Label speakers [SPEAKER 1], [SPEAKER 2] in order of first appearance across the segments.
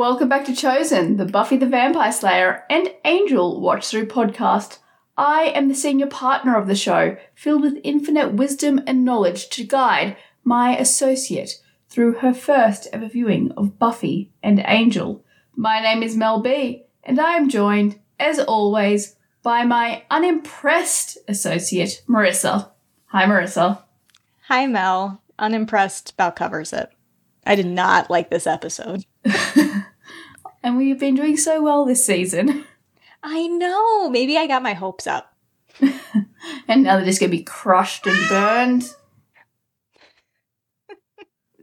[SPEAKER 1] Welcome back to Chosen, the Buffy the Vampire Slayer and Angel watch through podcast. I am the senior partner of the show, filled with infinite wisdom and knowledge to guide my associate through her first ever viewing of Buffy and Angel. My name is Mel B, and I am joined, as always, by my unimpressed associate, Marissa. Hi, Marissa.
[SPEAKER 2] Hi, Mel. Unimpressed about covers it. I did not like this episode.
[SPEAKER 1] and we've been doing so well this season.
[SPEAKER 2] I know. Maybe I got my hopes up.
[SPEAKER 1] and now they're just going to be crushed and burned.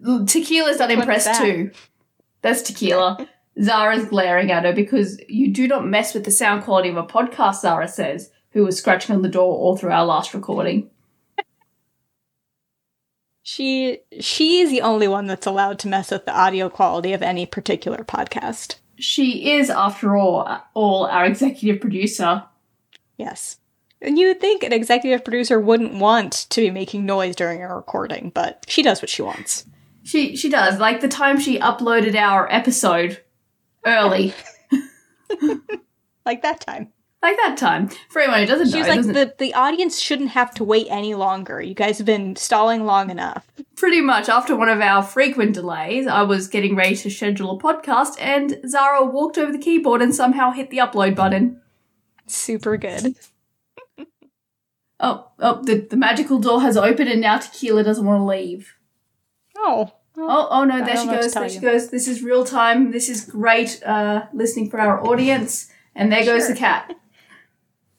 [SPEAKER 1] Tequila's unimpressed that? too. That's tequila. Zara's glaring at her because you do not mess with the sound quality of a podcast, Zara says, who was scratching on the door all through our last recording.
[SPEAKER 2] She she is the only one that's allowed to mess with the audio quality of any particular podcast.
[SPEAKER 1] She is, after all, all our executive producer.
[SPEAKER 2] Yes. And you would think an executive producer wouldn't want to be making noise during a recording, but she does what she wants.
[SPEAKER 1] She she does. Like the time she uploaded our episode early.
[SPEAKER 2] like that time.
[SPEAKER 1] Like that time. For anyone who doesn't
[SPEAKER 2] she
[SPEAKER 1] know.
[SPEAKER 2] was like, the, the audience shouldn't have to wait any longer. You guys have been stalling long enough.
[SPEAKER 1] Pretty much. After one of our frequent delays, I was getting ready to schedule a podcast, and Zara walked over the keyboard and somehow hit the upload button.
[SPEAKER 2] Super good.
[SPEAKER 1] oh, oh, the, the magical door has opened, and now Tequila doesn't want to leave.
[SPEAKER 2] Oh.
[SPEAKER 1] Oh, oh no, there she goes. There she goes. This is real time. This is great uh, listening for our audience. And there goes the cat.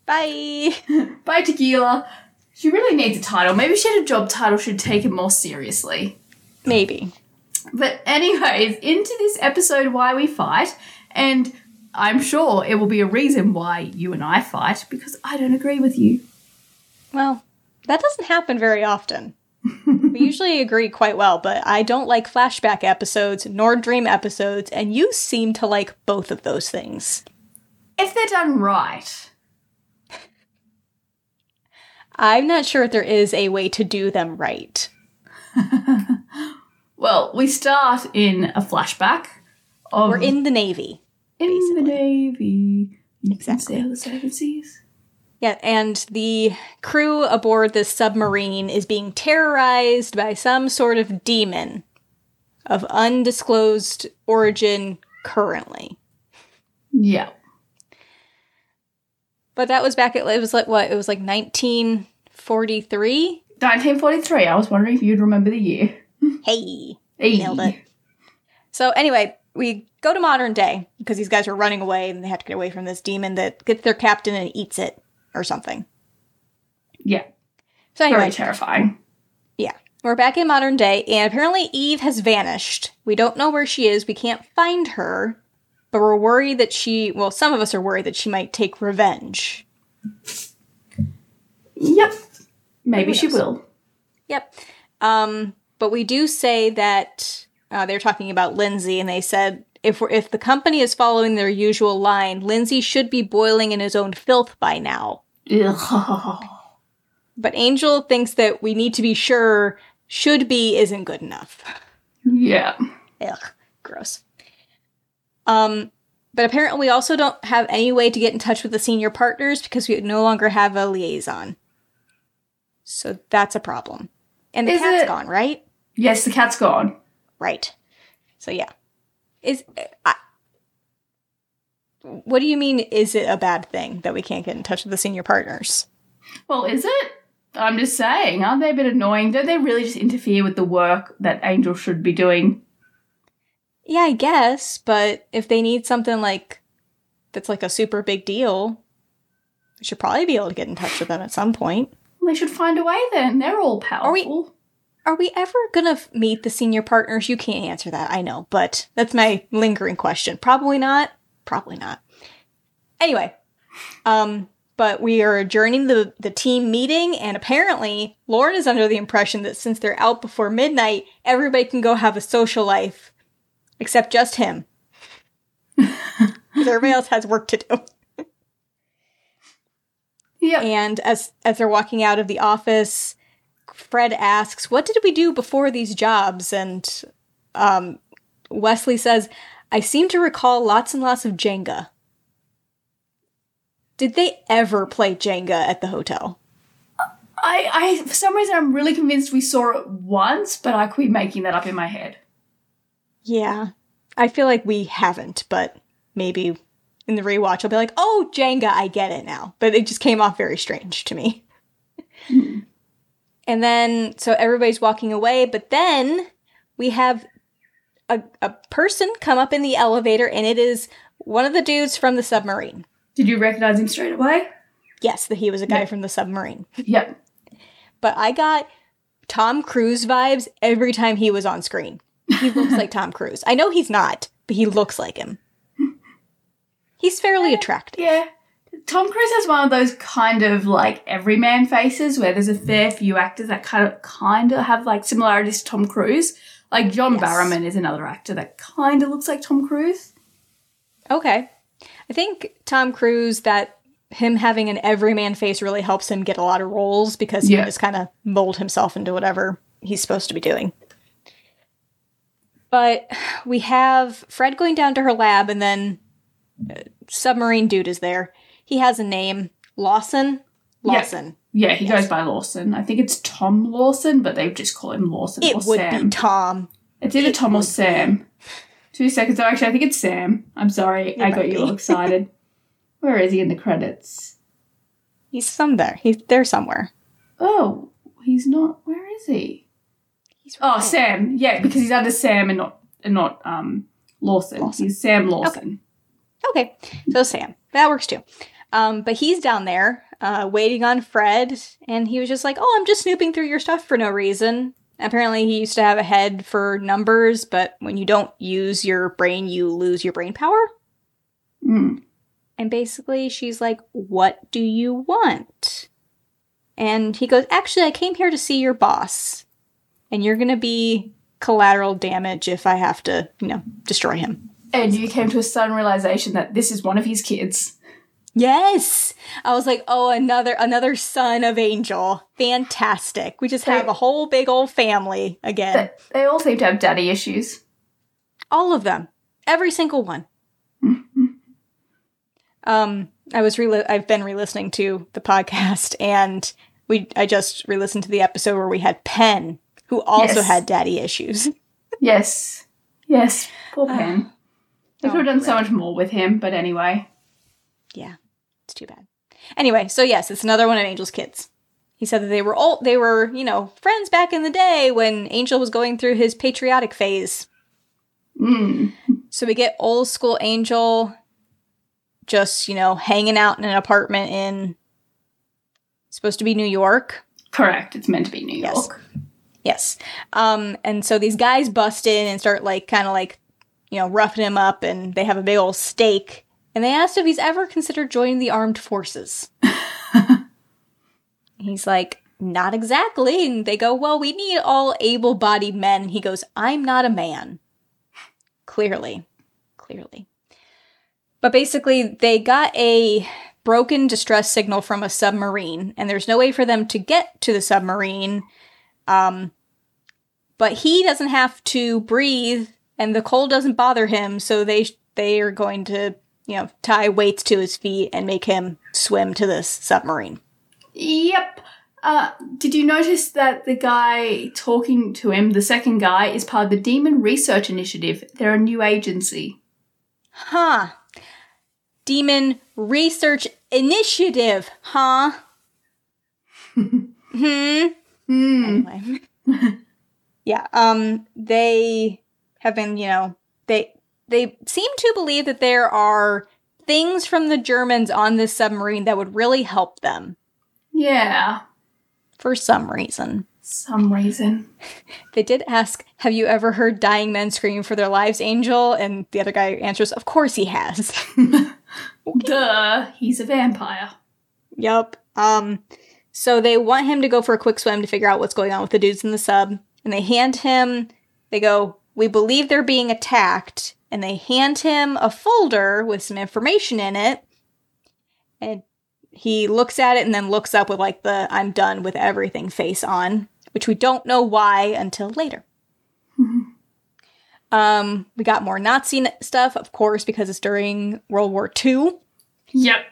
[SPEAKER 2] Bye.
[SPEAKER 1] Bye, Tequila. She really needs a title. Maybe she had a job title she'd take it more seriously.
[SPEAKER 2] Maybe.
[SPEAKER 1] But, anyways, into this episode, Why We Fight. And I'm sure it will be a reason why you and I fight because I don't agree with you.
[SPEAKER 2] Well, that doesn't happen very often we usually agree quite well, but I don't like flashback episodes nor dream episodes, and you seem to like both of those things.
[SPEAKER 1] If they're done right.
[SPEAKER 2] I'm not sure if there is a way to do them right.
[SPEAKER 1] well, we start in a flashback.
[SPEAKER 2] Of We're in the Navy.
[SPEAKER 1] In basically. the Navy. Exactly. the seven seas.
[SPEAKER 2] Yeah, and the crew aboard this submarine is being terrorized by some sort of demon of undisclosed origin currently.
[SPEAKER 1] Yeah.
[SPEAKER 2] But that was back at it was like what? It was like 1943?
[SPEAKER 1] 1943. I was wondering if you'd remember the year.
[SPEAKER 2] hey. Hey. Nailed it. So anyway, we go to modern day because these guys are running away and they have to get away from this demon that gets their captain and eats it or something.
[SPEAKER 1] Yeah.
[SPEAKER 2] So anyway,
[SPEAKER 1] very terrifying.
[SPEAKER 2] Yeah. We're back in modern day, and apparently Eve has vanished. We don't know where she is. We can't find her, but we're worried that she, well, some of us are worried that she might take revenge.
[SPEAKER 1] Yep. Maybe she will.
[SPEAKER 2] Yep. Um, but we do say that uh, they're talking about Lindsay, and they said if we're, if the company is following their usual line, Lindsay should be boiling in his own filth by now. but Angel thinks that we need to be sure should be isn't good enough.
[SPEAKER 1] Yeah.
[SPEAKER 2] Ugh, gross. Um, but apparently we also don't have any way to get in touch with the senior partners because we no longer have a liaison. So that's a problem. And the Is cat's it... gone, right?
[SPEAKER 1] Yes, the cat's gone.
[SPEAKER 2] Right. So yeah. Is I, what do you mean? Is it a bad thing that we can't get in touch with the senior partners?
[SPEAKER 1] Well, is it? I'm just saying, aren't they a bit annoying? Don't they really just interfere with the work that Angel should be doing?
[SPEAKER 2] Yeah, I guess, but if they need something like that's like a super big deal, we should probably be able to get in touch with them at some point.
[SPEAKER 1] They should find a way then. They're all powerful.
[SPEAKER 2] Are we, are we ever gonna f- meet the senior partners? You can't answer that, I know, but that's my lingering question. Probably not. Probably not. Anyway, um, but we are adjourning the, the team meeting, and apparently Lorne is under the impression that since they're out before midnight, everybody can go have a social life, except just him. everybody else has work to do.
[SPEAKER 1] yeah.
[SPEAKER 2] And as as they're walking out of the office, Fred asks, What did we do before these jobs? And um, Wesley says, I seem to recall lots and lots of Jenga. Did they ever play Jenga at the hotel?
[SPEAKER 1] I, I, for some reason, I'm really convinced we saw it once, but I could be making that up in my head.
[SPEAKER 2] Yeah. I feel like we haven't, but maybe in the rewatch I'll be like, oh, Jenga, I get it now. But it just came off very strange to me. Hmm. And then, so everybody's walking away, but then we have a, a person come up in the elevator, and it is one of the dudes from the submarine.
[SPEAKER 1] Did you recognize him straight away?
[SPEAKER 2] Yes, that he was a guy
[SPEAKER 1] Yeah.
[SPEAKER 2] from the submarine.
[SPEAKER 1] Yep.
[SPEAKER 2] But I got Tom Cruise vibes every time he was on screen. He looks like Tom Cruise. I know he's not, but he looks like him. He's fairly attractive.
[SPEAKER 1] Yeah. Tom Cruise has one of those kind of like everyman faces where there's a fair few actors that kind of kind of have like similarities to Tom Cruise. Like John
[SPEAKER 2] Yes.
[SPEAKER 1] Barrowman is another actor that kind of looks like Tom Cruise.
[SPEAKER 2] Okay. I think Tom Cruise that him having an everyman face really helps him get a lot of roles because he
[SPEAKER 1] Yeah.
[SPEAKER 2] can just kind of mold himself into whatever he's supposed to be doing. But we have Fred going down to her lab, and then uh, submarine dude is there. He has a name, Lawson.
[SPEAKER 1] Yeah.
[SPEAKER 2] Lawson.
[SPEAKER 1] Yeah, he
[SPEAKER 2] Yes.
[SPEAKER 1] goes by Lawson. I think it's Tom Lawson, but they just call him Lawson
[SPEAKER 2] It
[SPEAKER 1] or
[SPEAKER 2] would
[SPEAKER 1] Sam.
[SPEAKER 2] be Tom.
[SPEAKER 1] it's either
[SPEAKER 2] it
[SPEAKER 1] Tom or
[SPEAKER 2] would be.
[SPEAKER 1] Sam. Two seconds. Oh, actually, I think it's Sam. I'm sorry.
[SPEAKER 2] It
[SPEAKER 1] I got you all excited. Where is he in the credits?
[SPEAKER 2] He's some there. He's there somewhere.
[SPEAKER 1] Oh, he's not. Where is he? Oh. Sam. Yeah, because he's under Sam and not and not um Lawson.
[SPEAKER 2] Lawson.
[SPEAKER 1] He's Sam Lawson.
[SPEAKER 2] Okay, so Sam. That works too. Um, but he's down there, uh, waiting on Fred, and he was just like, Oh, I'm just snooping through your stuff for no reason. Apparently, he used to have a head for numbers, but when you don't use your brain, you lose your brain power.
[SPEAKER 1] Mm.
[SPEAKER 2] And basically, she's like, What do you want? And he goes, Actually, I came here to see your boss, and you're gonna be collateral damage if I have to, you know, destroy him.
[SPEAKER 1] And you came to a sudden realization that this is one of his kids.
[SPEAKER 2] Yes. I was like, oh, another another son of Angel. Fantastic. We just have a whole big old family again.
[SPEAKER 1] They, they all seem to have daddy issues.
[SPEAKER 2] All of them. Every single one. um, I was re I've been re-listening to the podcast and we I just re-listened to the episode where we had Penn, who also
[SPEAKER 1] Yes.
[SPEAKER 2] had daddy issues.
[SPEAKER 1] Yes. Yes. Poor Penn. They
[SPEAKER 2] Oh,
[SPEAKER 1] could have done so much more with him, but anyway.
[SPEAKER 2] Yeah, it's too bad. Anyway, so yes, it's another one of Angel's kids. He said that they were old, they were, you know, friends back in the day when Angel was going through his patriotic phase.
[SPEAKER 1] Mm.
[SPEAKER 2] So we get old school Angel just, you know, hanging out in an apartment in supposed to be New York.
[SPEAKER 1] Correct. It's meant to be New York.
[SPEAKER 2] Yes. Um and so these guys bust in and start like kind of like, you know, roughing him up and they have a big old stake and they asked if he's ever considered joining the armed forces. He's like, not exactly. And they go, well, we need all able bodied men. And he goes, I'm not a man. Clearly. Clearly. But basically, they got a broken distress signal from a submarine, and there's no way for them to get to the submarine. Um, but he doesn't have to breathe, and the cold doesn't bother him, so they they are going to, you know, tie weights to his feet and make him swim to this submarine.
[SPEAKER 1] Yep. Uh, did you notice that the guy talking to him, the second guy, is part of the Demon Research Initiative? They're a new agency.
[SPEAKER 2] Huh. Demon Research Initiative, huh? hmm.
[SPEAKER 1] Hmm.
[SPEAKER 2] Anyway. yeah, um they have been, you know, they they seem to believe that there are things from the Germans on this submarine that would really help them
[SPEAKER 1] Yeah.
[SPEAKER 2] for some reason.
[SPEAKER 1] Some reason.
[SPEAKER 2] They did ask, "Have you ever heard dying men scream for their lives, Angel?" And the other guy answers, "Of course he has."
[SPEAKER 1] Duh. He's a vampire.
[SPEAKER 2] Yup. Um, so they want him to go for a quick swim to figure out what's going on with the dudes in the sub, and they hand him. They go, "We believe they're being attacked," and they hand him a folder with some information in it, and he looks at it and then looks up with like the "I'm done with everything" face on, which we don't know why until later. Um, we got more Nazi stuff, of course, because it's during World War II.
[SPEAKER 1] Yep.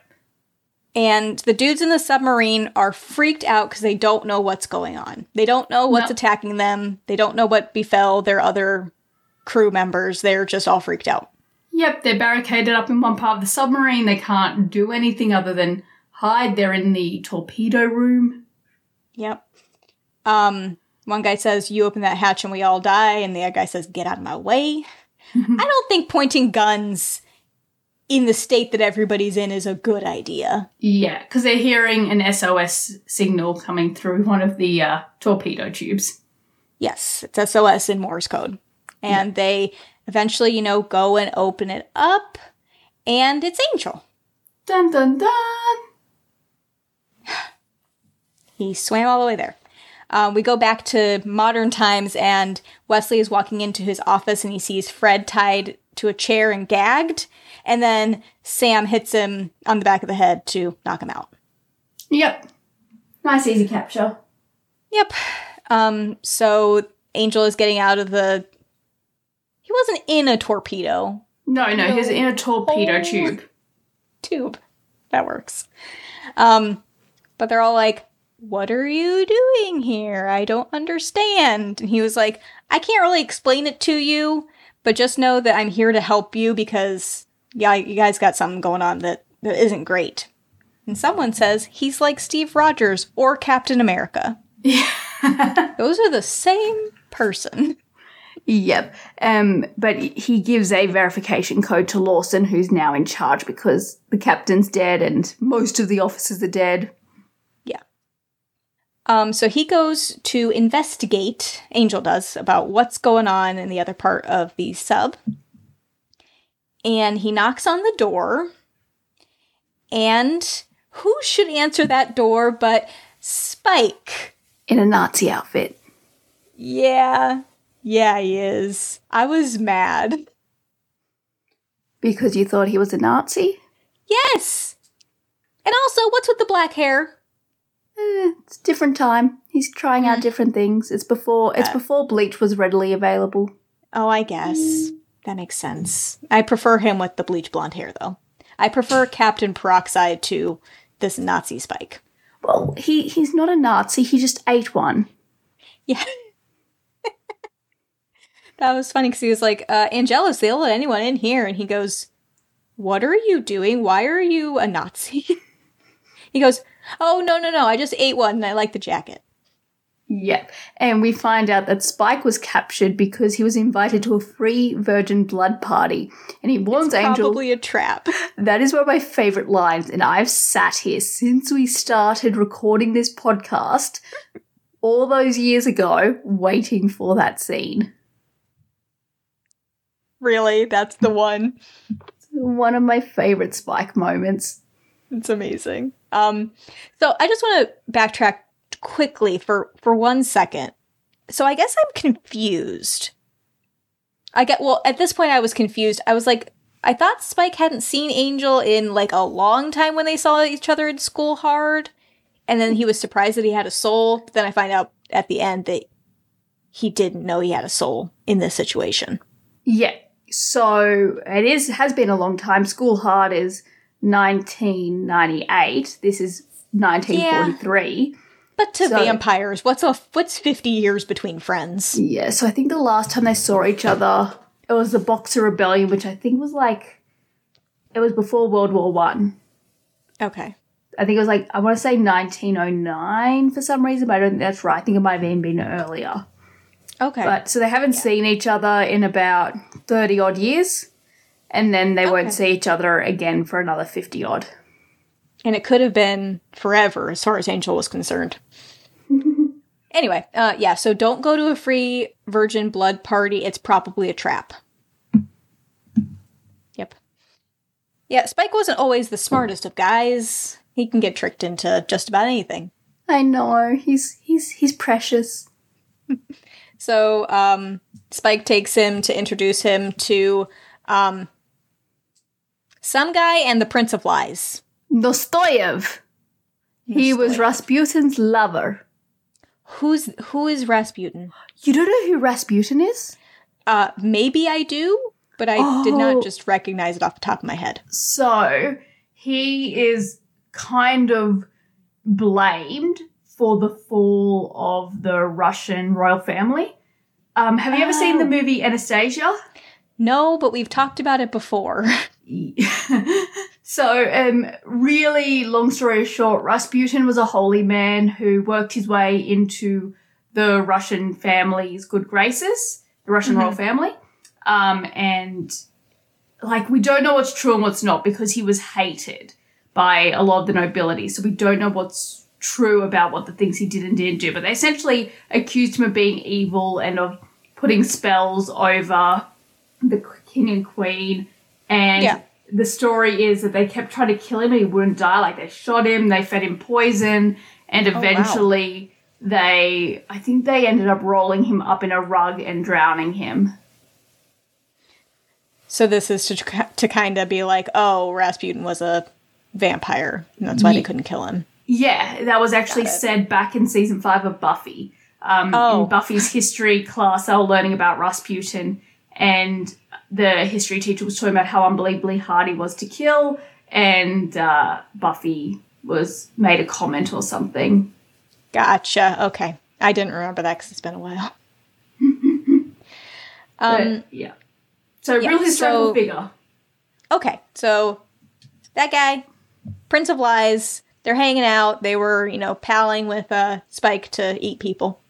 [SPEAKER 2] And the dudes in the submarine are freaked out because they don't know what's going on. They don't know what's
[SPEAKER 1] No.
[SPEAKER 2] attacking them. They don't know what befell their other crew members. They're just all freaked out.
[SPEAKER 1] Yep, they're barricaded up in one part of the submarine. They can't do anything other than hide. They're in the torpedo room.
[SPEAKER 2] Yep. Um, one guy says, You open that hatch and we all die. And the other guy says, Get out of my way. I don't think pointing guns in the state that everybody's in is a good idea.
[SPEAKER 1] Yeah, because they're hearing an SOS signal coming through one of the uh, torpedo tubes.
[SPEAKER 2] Yes, it's SOS in Morse code. And they eventually, you know, go and open it up. And it's Angel.
[SPEAKER 1] Dun dun dun!
[SPEAKER 2] He swam all the way there. Um, we go back to modern times, and Wesley is walking into his office and he sees Fred tied to a chair and gagged. And then Sam hits him on the back of the head to knock him out.
[SPEAKER 1] Yep. Nice easy capture.
[SPEAKER 2] Yep. Um, so Angel is getting out of the. He wasn't in a torpedo
[SPEAKER 1] No, no, he was in a torpedo
[SPEAKER 2] Oh.
[SPEAKER 1] tube.
[SPEAKER 2] tube. That works. Um, but they're all like, What are you doing here? I don't understand. And he was like, I can't really explain it to you, but just know that I'm here to help you because, yeah, you guys got something going on that, that isn't great. And someone says he's like Steve Rogers or Captain America. Yeah. Those are the same person.
[SPEAKER 1] Yep. Um, but he gives a verification code to Lawson, who's now in charge because the captain's dead and most of the officers are dead.
[SPEAKER 2] Yeah. Um, so he goes to investigate, Angel does, about what's going on in the other part of the sub. And he knocks on the door. And who should answer that door but Spike?
[SPEAKER 1] In a Nazi outfit.
[SPEAKER 2] Yeah. Yeah, he is. I was mad.
[SPEAKER 1] Because you thought he was a Nazi?
[SPEAKER 2] Yes. And also, what's with the black hair?
[SPEAKER 1] Eh, it's a different time. He's trying out different things. It's before it's before bleach was readily available.
[SPEAKER 2] Oh, I guess. That makes sense. I prefer him with the bleach blonde hair, though. I prefer Captain Peroxide to this Nazi Spike.
[SPEAKER 1] Well, he he's not a Nazi, he just ate one.
[SPEAKER 2] Yeah. that was funny because he was like, uh, Angelus, they'll let anyone in here. And he goes, What are you doing? Why are you a Nazi? he goes, Oh, no, no, no. I just ate one and I like the jacket.
[SPEAKER 1] Yep. And we find out that Spike was captured because he was invited to a free virgin blood party. And he warns Angel
[SPEAKER 2] Probably a trap.
[SPEAKER 1] That is one of my favorite lines, and I've sat here since we started recording this podcast all those years ago, waiting for that scene.
[SPEAKER 2] really? That's the one.
[SPEAKER 1] One of my favorite Spike moments.
[SPEAKER 2] It's amazing. Um, so I just want to backtrack quickly for for one second. So I guess I'm confused. I get well at this point I was confused. I was like, I thought Spike hadn't seen Angel in like a long time when they saw each other in school hard, and then he was surprised that he had a soul. But then I find out at the end that he didn't know he had a soul in this situation.
[SPEAKER 1] Yeah. So it is has been a long time. School Hard is 1998. This is 1943.
[SPEAKER 2] But to
[SPEAKER 1] So-
[SPEAKER 2] vampires, what's a what's fifty years between friends?
[SPEAKER 1] Yeah, so I think the last time they saw each other, it was the Boxer Rebellion, which I think was like, it was before World War One.
[SPEAKER 2] Okay.
[SPEAKER 1] I think it was like I want to say 1909 for some reason, but I don't think that's right. I think it might have even been earlier.
[SPEAKER 2] Okay.
[SPEAKER 1] But so they haven't seen each other in about 30 odd years, and then they
[SPEAKER 2] Okay.
[SPEAKER 1] won't see each other again for another 50 odd.
[SPEAKER 2] And it could have been forever as far as Angel was concerned. anyway, uh, yeah, so don't go to a free virgin blood party. It's probably a trap. Yep. Yeah, Spike wasn't always the smartest of guys. He can get tricked into just about anything.
[SPEAKER 1] I know he's he's he's precious.
[SPEAKER 2] So, um, Spike takes him to introduce him to um, some guy and the Prince of Lies.
[SPEAKER 1] Dostoyev. He was Rasputin's lover.
[SPEAKER 2] Who's who is Rasputin?
[SPEAKER 1] You don't know who Rasputin is?
[SPEAKER 2] Uh, maybe I do, but I did not
[SPEAKER 1] Oh.
[SPEAKER 2] just recognize it off the top of my head.
[SPEAKER 1] So he is kind of blamed for the fall of the Russian royal family. Um, have you ever seen the
[SPEAKER 2] Oh.
[SPEAKER 1] movie Anastasia?
[SPEAKER 2] No, but we've talked about it before.
[SPEAKER 1] so, um, really long story short, Rasputin was a holy man who worked his way into the Russian family's good graces, the Russian royal family. Um, and like, we don't know what's true and what's not because he was hated by a lot of the nobility. So, we don't know what's true about what the things he did and didn't do. But they essentially accused him of being evil and of putting spells over the king and queen. And
[SPEAKER 2] Yeah.
[SPEAKER 1] The story is that they kept trying to kill him and he wouldn't die. Like they shot him, they fed him poison, and
[SPEAKER 2] wow.
[SPEAKER 1] eventually they, I think they ended up rolling him up in a rug and drowning him.
[SPEAKER 2] So this is to to kind of be like, oh, Rasputin was a vampire, and that's why they couldn't kill him.
[SPEAKER 1] Yeah, that was actually said back in season five of Buffy. Um,
[SPEAKER 2] Oh.
[SPEAKER 1] In Buffy's history class, they were learning about Rasputin, and the history teacher was talking about how unbelievably hard he was to kill, and uh, Buffy was made a comment or something.
[SPEAKER 2] Gotcha. Okay, I didn't remember that because it's been a while.
[SPEAKER 1] But,
[SPEAKER 2] um.
[SPEAKER 1] yeah. So,
[SPEAKER 2] yeah,
[SPEAKER 1] real historical
[SPEAKER 2] so-
[SPEAKER 1] figure.
[SPEAKER 2] Okay, so that guy, Prince of Lies, they're hanging out. They were, you know, palling with uh, Spike to eat people.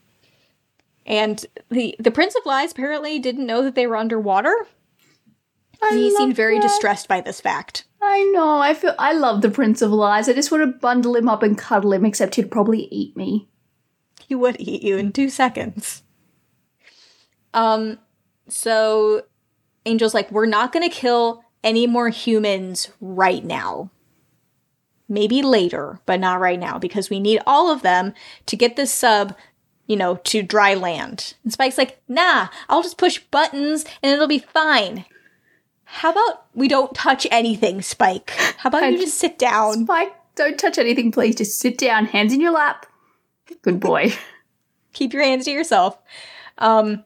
[SPEAKER 2] And the the Prince of Lies apparently didn't know that they were underwater.
[SPEAKER 1] I
[SPEAKER 2] And he seemed very
[SPEAKER 1] that.
[SPEAKER 2] distressed by this fact.
[SPEAKER 1] I know. I feel I love the Prince of Lies. I just want to bundle him up and cuddle him, except he'd probably eat me.
[SPEAKER 2] He would eat you in two seconds. Um, so Angel's like, we're not gonna kill any more humans right now. Maybe later, but not right now, because we need all of them to get this sub, you know, to dry land. And Spike's like, nah, I'll just push buttons and it'll be fine. How about we don't touch anything, Spike? How about you just sit down?
[SPEAKER 1] Spike, don't touch anything, please. Just sit down, hands in your lap. Good boy.
[SPEAKER 2] keep your hands to yourself. Um,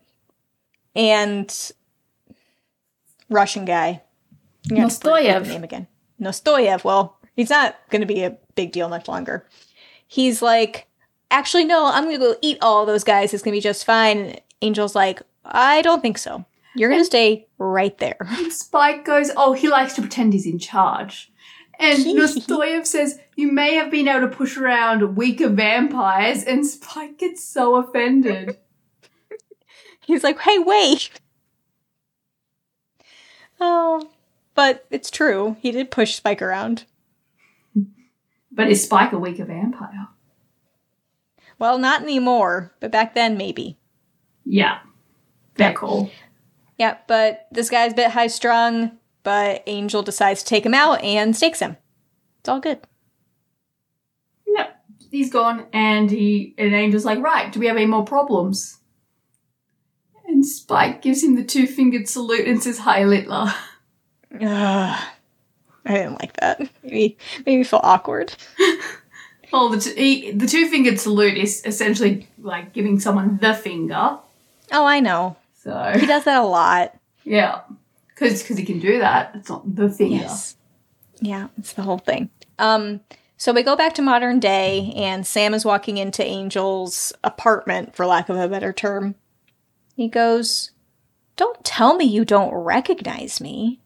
[SPEAKER 2] and Russian guy. I'm gonna have to forget
[SPEAKER 1] Nostoyev.
[SPEAKER 2] Name again. Nostoyev. Well, he's not going to be a big deal much longer. He's like, actually, no, I'm going to go eat all those guys. It's going to be just fine. And Angel's like, I don't think so. You're going to stay right there.
[SPEAKER 1] Spike goes, Oh, he likes to pretend he's in charge. And Nostoyev says, You may have been able to push around weaker vampires, and Spike gets so offended.
[SPEAKER 2] He's like, hey, wait. Oh, but it's true. He did push Spike around.
[SPEAKER 1] But is Spike a weaker vampire?
[SPEAKER 2] Well, not anymore, but back then, maybe.
[SPEAKER 1] Yeah. Fair call.
[SPEAKER 2] Yeah, but this guy's a bit high strung, but Angel decides to take him out and stakes him. It's all good.
[SPEAKER 1] No, he's gone, and he and Angel's like, right, do we have any more problems? And Spike gives him the two fingered salute and says, "Hi, Hitler."
[SPEAKER 2] Ugh. I didn't like that. Maybe made me feel awkward.
[SPEAKER 1] Well, the, t- he, the two fingered salute is essentially like giving someone the finger.
[SPEAKER 2] Oh, I know.
[SPEAKER 1] So
[SPEAKER 2] He does that a lot.
[SPEAKER 1] yeah, because because he can do that. It's not the thing.
[SPEAKER 2] Yes. Yeah, it's the whole thing. Um, so we go back to modern day, and Sam is walking into Angel's apartment, for lack of a better term. He goes, Don't tell me you don't recognize me.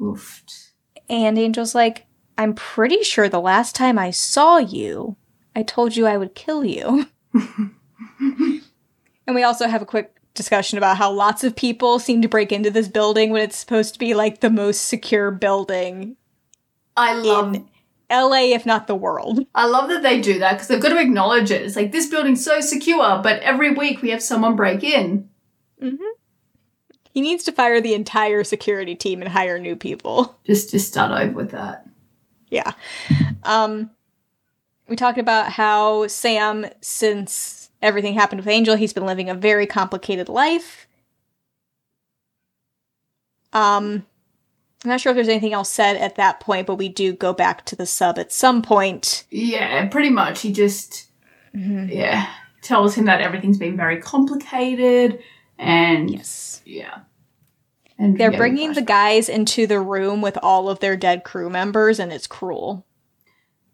[SPEAKER 1] Oofed.
[SPEAKER 2] And Angel's like, I'm pretty sure the last time I saw you, I told you I would kill you. and we also have a quick discussion about how lots of people seem to break into this building when it's supposed to be like the most secure building
[SPEAKER 1] I love.
[SPEAKER 2] in LA, if not the world.
[SPEAKER 1] I love that they do that because they've got to acknowledge it. It's like this building's so secure, but every week we have someone break in.
[SPEAKER 2] He needs to fire the entire security team and hire new people.
[SPEAKER 1] Just just start over with that.
[SPEAKER 2] Yeah. Um we talked about how Sam since everything happened with Angel, he's been living a very complicated life. Um I'm not sure if there's anything else said at that point, but we do go back to the sub at some point.
[SPEAKER 1] Yeah, pretty much. He just yeah tells him that everything's been very complicated And
[SPEAKER 2] Yes.
[SPEAKER 1] yeah. And
[SPEAKER 2] They're bringing the guys into the room with all of their dead crew members, and it's cruel.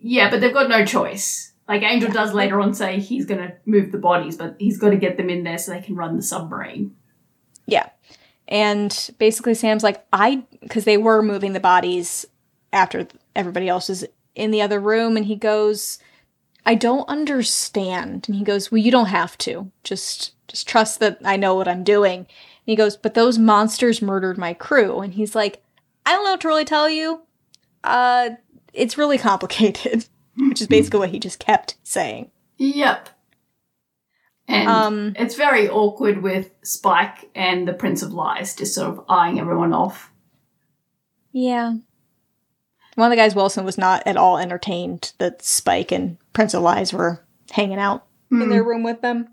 [SPEAKER 1] Yeah, but they've got no choice. Like Angel does later on say he's gonna move the bodies, but he's got to get them in there so they can run the submarine.
[SPEAKER 2] Yeah. And basically, Sam's like, I, because they were moving the bodies after everybody else is in the other room, and he goes, I don't understand. And he goes, Well, you don't have to. Just, just trust that I know what I'm doing. And he goes, But those monsters murdered my crew. And he's like, I don't know what to really tell you. Uh, it's really complicated, which is basically what he just kept saying.
[SPEAKER 1] Yep. And
[SPEAKER 2] Um,
[SPEAKER 1] it's very awkward with Spike and the Prince of Lies just sort of eyeing everyone off.
[SPEAKER 2] Yeah. One of the guys, Wilson, was not at all entertained that Spike and Prince of Lies were hanging out in their room with them.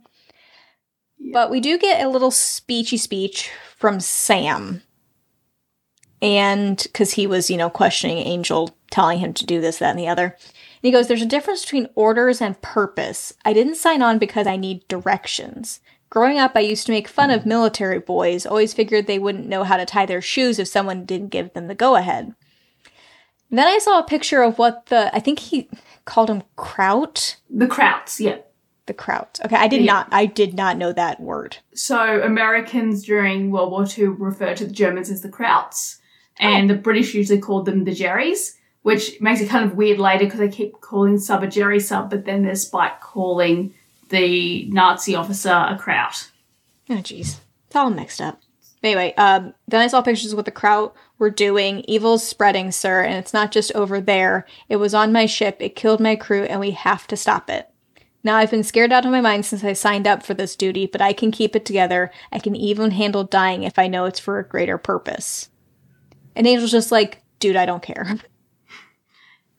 [SPEAKER 2] But we do get a little speechy speech from Sam. And because he was, you know, questioning Angel, telling him to do this, that, and the other. And he goes, There's a difference between orders and purpose. I didn't sign on because I need directions. Growing up, I used to make fun of military boys, always figured they wouldn't know how to tie their shoes if someone didn't give them the go ahead. Then I saw a picture of what the, I think he called him Kraut.
[SPEAKER 1] The Krauts, yeah.
[SPEAKER 2] The Kraut. Okay, I did
[SPEAKER 1] Yeah.
[SPEAKER 2] not, I did not know that word.
[SPEAKER 1] So Americans during World War II referred to the Germans as the Krauts, and oh. the British usually called them the Jerrys, which makes it kind of weird later because they keep calling sub a Jerry sub, but then there's Spike calling the Nazi officer a Kraut.
[SPEAKER 2] Oh, jeez. It's all mixed up. Anyway, um, then I saw pictures of what the Kraut were doing. Evil's spreading, sir, and it's not just over there. It was on my ship. It killed my crew, and we have to stop it. Now, I've been scared out of my mind since I signed up for this duty, but I can keep it together. I can even handle dying if I know it's for a greater purpose. And Angel's just like, dude, I don't care.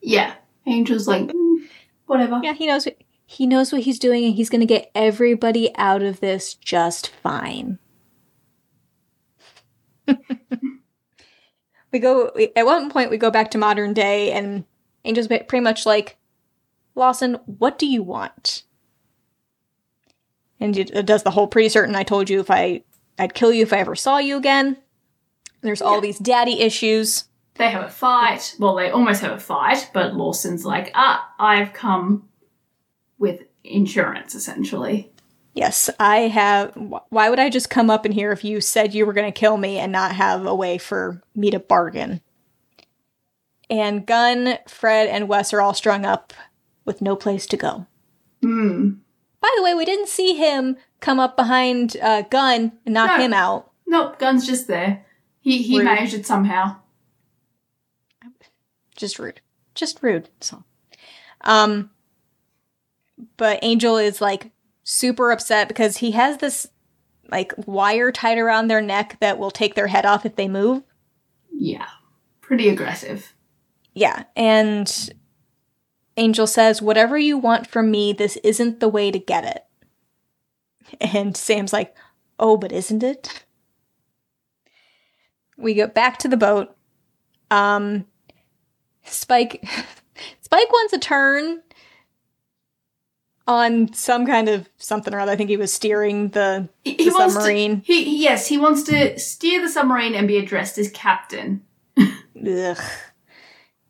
[SPEAKER 1] Yeah. Angel's like, "Mm, whatever.
[SPEAKER 2] yeah, he knows what, he knows what he's doing, and he's going to get everybody out of this just fine. we go at one point we go back to modern day and angel's pretty much like lawson what do you want and it it does the whole pretty certain i told you if i i'd kill you if i ever saw you again there's all
[SPEAKER 1] Yeah.
[SPEAKER 2] these daddy issues
[SPEAKER 1] They have a fight. Well, they almost have a fight, but Lawson's like, ah, I've come with insurance, essentially.
[SPEAKER 2] yes i have why would i just come up in here if you said you were going to kill me and not have a way for me to bargain and gunn fred and wes are all strung up with no place to go
[SPEAKER 1] Hmm.
[SPEAKER 2] By the way, we didn't see him come up behind uh, Gunn and knock
[SPEAKER 1] No.
[SPEAKER 2] him out.
[SPEAKER 1] Nope, Gunn's just there. He he
[SPEAKER 2] Rude.
[SPEAKER 1] managed it somehow.
[SPEAKER 2] Just rude. Just rude. So, um, but Angel is like super upset because he has this like wire tied around their neck that will take their head off if they move.
[SPEAKER 1] Yeah. Pretty aggressive.
[SPEAKER 2] Yeah, and Angel says, "Whatever you want from me, this isn't the way to get it." And Sam's like, "Oh, but isn't it?" We go back to the boat. Um Spike Spike wants a turn on some kind of something or other. I think he was steering the
[SPEAKER 1] He,
[SPEAKER 2] The
[SPEAKER 1] he wants
[SPEAKER 2] submarine.
[SPEAKER 1] To, he- yes, he wants to steer the submarine and be addressed as captain.
[SPEAKER 2] Ugh.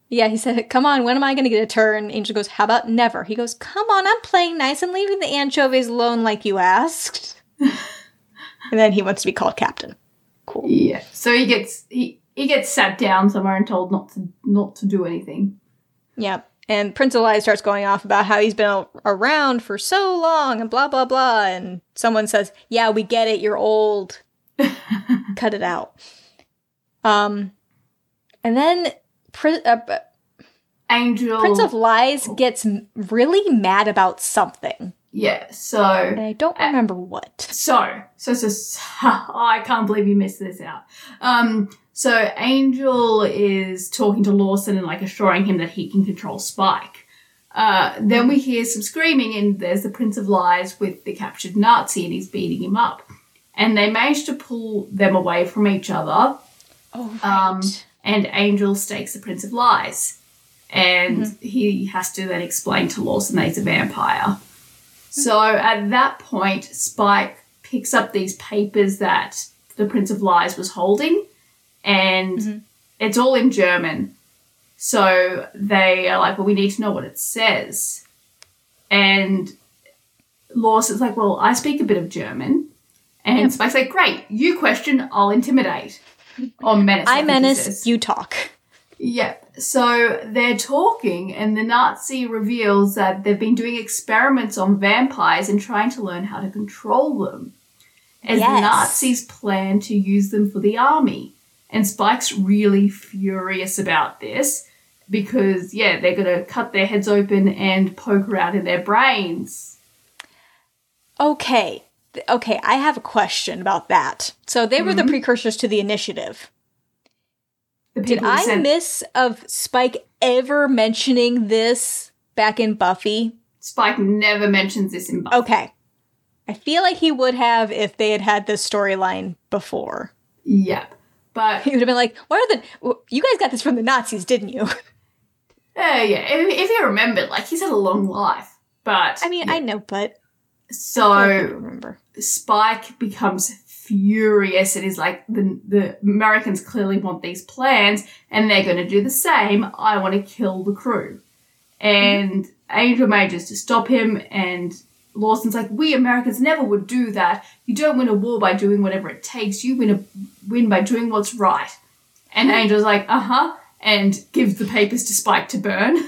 [SPEAKER 2] Yeah, he said, Come on, when am I going to get a turn? Angel goes, How about never? He goes, Come on, I'm playing nice and leaving the anchovies alone like you asked. and then he wants to be called captain. Cool.
[SPEAKER 1] Yeah. So he gets he he gets sat down somewhere and told not to not to do anything.
[SPEAKER 2] Yeah. And Prince of Lies starts going off about how he's been around for so long and blah, blah, blah. And someone says, Yeah, we get it. You're old. Cut it out. Um, and then Pri- uh,
[SPEAKER 1] Angel
[SPEAKER 2] Prince of Lies gets really mad about something.
[SPEAKER 1] Yeah, so
[SPEAKER 2] And I don't remember what.
[SPEAKER 1] So, so, so, so I can't believe you missed this out. Um, so Angel is talking to Lawson and like assuring him that he can control Spike. Uh, then we hear some screaming, and there's the Prince of Lies with the captured Nazi, and he's beating him up. And they manage to pull them away from each other,
[SPEAKER 2] Oh,
[SPEAKER 1] Um, and Angel stakes the Prince of Lies. And he has to then explain to Lawson that he's a vampire. So at that point, Spike picks up these papers that the Prince of Lies was holding, and
[SPEAKER 2] Mhm.
[SPEAKER 1] it's all in German. So they are like, well, we need to know what it says. And Lawson's like, well, I speak a bit of German. And
[SPEAKER 2] Yep.
[SPEAKER 1] Spike's like, great, you question, I'll intimidate. Or menace.
[SPEAKER 2] I
[SPEAKER 1] he
[SPEAKER 2] menace, you talk.
[SPEAKER 1] Yep. So they're talking, and the Nazi reveals that they've been doing experiments on vampires and trying to learn how to control them. As the Nazis plan to use them for the army. And Spike's really furious about this because, yeah, they're going to cut their heads open and poke around in their brains.
[SPEAKER 2] Okay. Okay, I have a question about that. So they were the
[SPEAKER 1] Mhm.
[SPEAKER 2] precursors to the initiative.
[SPEAKER 1] The
[SPEAKER 2] Did I
[SPEAKER 1] sent-
[SPEAKER 2] miss of Spike ever mentioning this back in Buffy?
[SPEAKER 1] Spike never mentions this in Buffy.
[SPEAKER 2] Okay. I feel like he would have if they had had this storyline before.
[SPEAKER 1] Yep. But
[SPEAKER 2] He would have been like, "What are the? You guys got this from the Nazis, didn't you?"
[SPEAKER 1] Uh, yeah, if, if you remember, like he's had a long life, but
[SPEAKER 2] I mean, I know, but
[SPEAKER 1] so
[SPEAKER 2] remember.
[SPEAKER 1] Spike becomes furious and is like, the the Americans clearly want these plans, and they're going to do the same. I want to kill the crew, and Angel manages to stop him, and Lawson's like, we Americans never would do that. You don't win a war by doing whatever it takes. You win a win by doing what's right. And Angel's like, uh huh, and gives the papers to Spike to burn.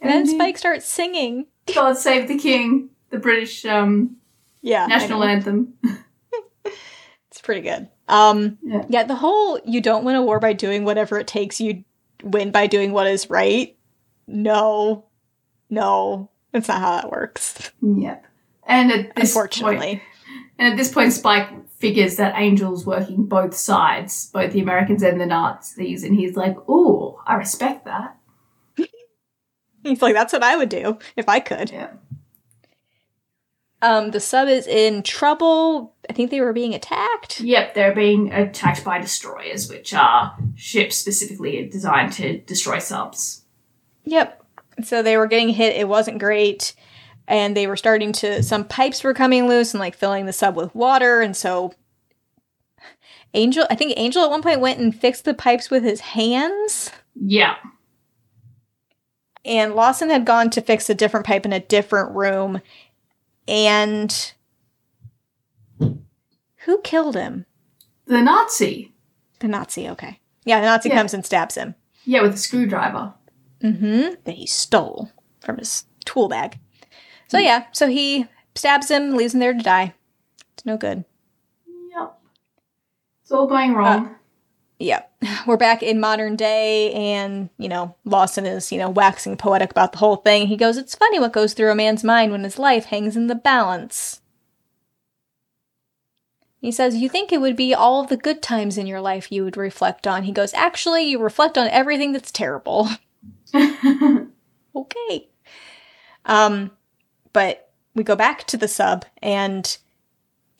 [SPEAKER 2] And then
[SPEAKER 1] he-
[SPEAKER 2] Spike starts singing.
[SPEAKER 1] God Save the King, the British um,
[SPEAKER 2] Yeah,
[SPEAKER 1] national anthem.
[SPEAKER 2] It's pretty good. Um,
[SPEAKER 1] Yeah.
[SPEAKER 2] yeah, the whole "you don't win a war by doing whatever it takes. You win by doing what is right." No, no, that's not how that works.
[SPEAKER 1] Yep. And at this
[SPEAKER 2] Unfortunately,
[SPEAKER 1] point, and at this point, Spike figures that Angel's working both sides, both the Americans and the Nazis, and he's like, "Ooh, I respect that."
[SPEAKER 2] he's like, "That's what I would do if I could."
[SPEAKER 1] Yeah.
[SPEAKER 2] Um, the sub is in trouble. I think they were being attacked.
[SPEAKER 1] Yep, they're being attacked by destroyers, which are ships specifically designed to destroy subs.
[SPEAKER 2] Yep. So they were getting hit. It wasn't great. And they were starting to, some pipes were coming loose and like filling the sub with water. And so Angel, I think Angel at one point went and fixed the pipes with his hands.
[SPEAKER 1] Yeah.
[SPEAKER 2] And Lawson had gone to fix a different pipe in a different room. And who killed him?
[SPEAKER 1] The Nazi.
[SPEAKER 2] The Nazi, okay. Yeah, the Nazi
[SPEAKER 1] Yeah.
[SPEAKER 2] comes and stabs him.
[SPEAKER 1] Yeah, with a screwdriver.
[SPEAKER 2] Mm-hmm. That he stole from his tool bag. So yeah, so he stabs him, leaves him there to die. It's no good.
[SPEAKER 1] Yep. It's all going wrong.
[SPEAKER 2] Yep. We're back in modern day and, you know, Lawson is, you know, waxing poetic about the whole thing. He goes, It's funny what goes through a man's mind when his life hangs in the balance. He says, You think it would be all the good times in your life you would reflect on. He goes, Actually, you reflect on everything that's terrible. okay. Um, but we go back to the sub, and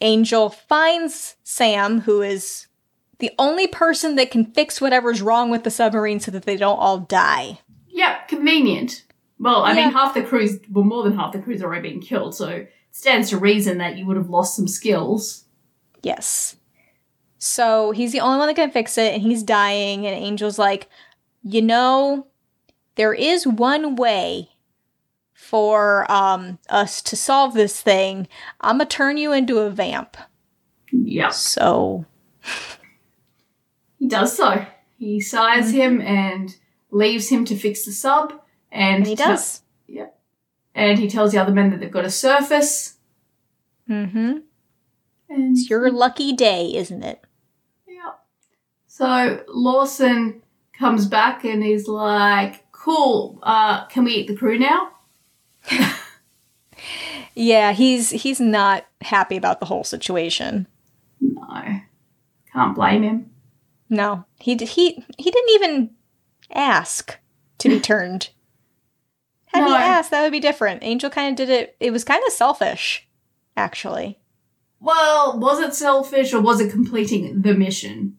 [SPEAKER 2] Angel finds Sam, who is the only person that can fix whatever's wrong with the submarine so that they don't all die.
[SPEAKER 1] yep, convenient. Well, I
[SPEAKER 2] Yeah.
[SPEAKER 1] mean, half the crews, well, more than half the crews already being killed, so it stands to reason that you would have lost some skills.
[SPEAKER 2] Yes. So he's the only one that can fix it, and he's dying. And Angel's like, you know, there is one way for um, us to solve this thing. I'm gonna turn you into a vamp.
[SPEAKER 1] Yeah.
[SPEAKER 2] So
[SPEAKER 1] He does so. He sires him and leaves him to fix the sub, and,
[SPEAKER 2] and he does.
[SPEAKER 1] and he tells the other men that they've got a surface.
[SPEAKER 2] Mm-hmm.
[SPEAKER 1] And
[SPEAKER 2] It's your lucky day, isn't it?
[SPEAKER 1] yeah. So Lawson comes back and he's like, "Cool. Uh, can we eat the crew now?"
[SPEAKER 2] Yeah, he's he's not happy about the whole situation.
[SPEAKER 1] No. Can't blame him.
[SPEAKER 2] No, he d- he he didn't even ask to be turned. Had he asked, that would be different. Angel kind of did it. It was kind of selfish, actually.
[SPEAKER 1] Well, was it selfish or was it completing the mission?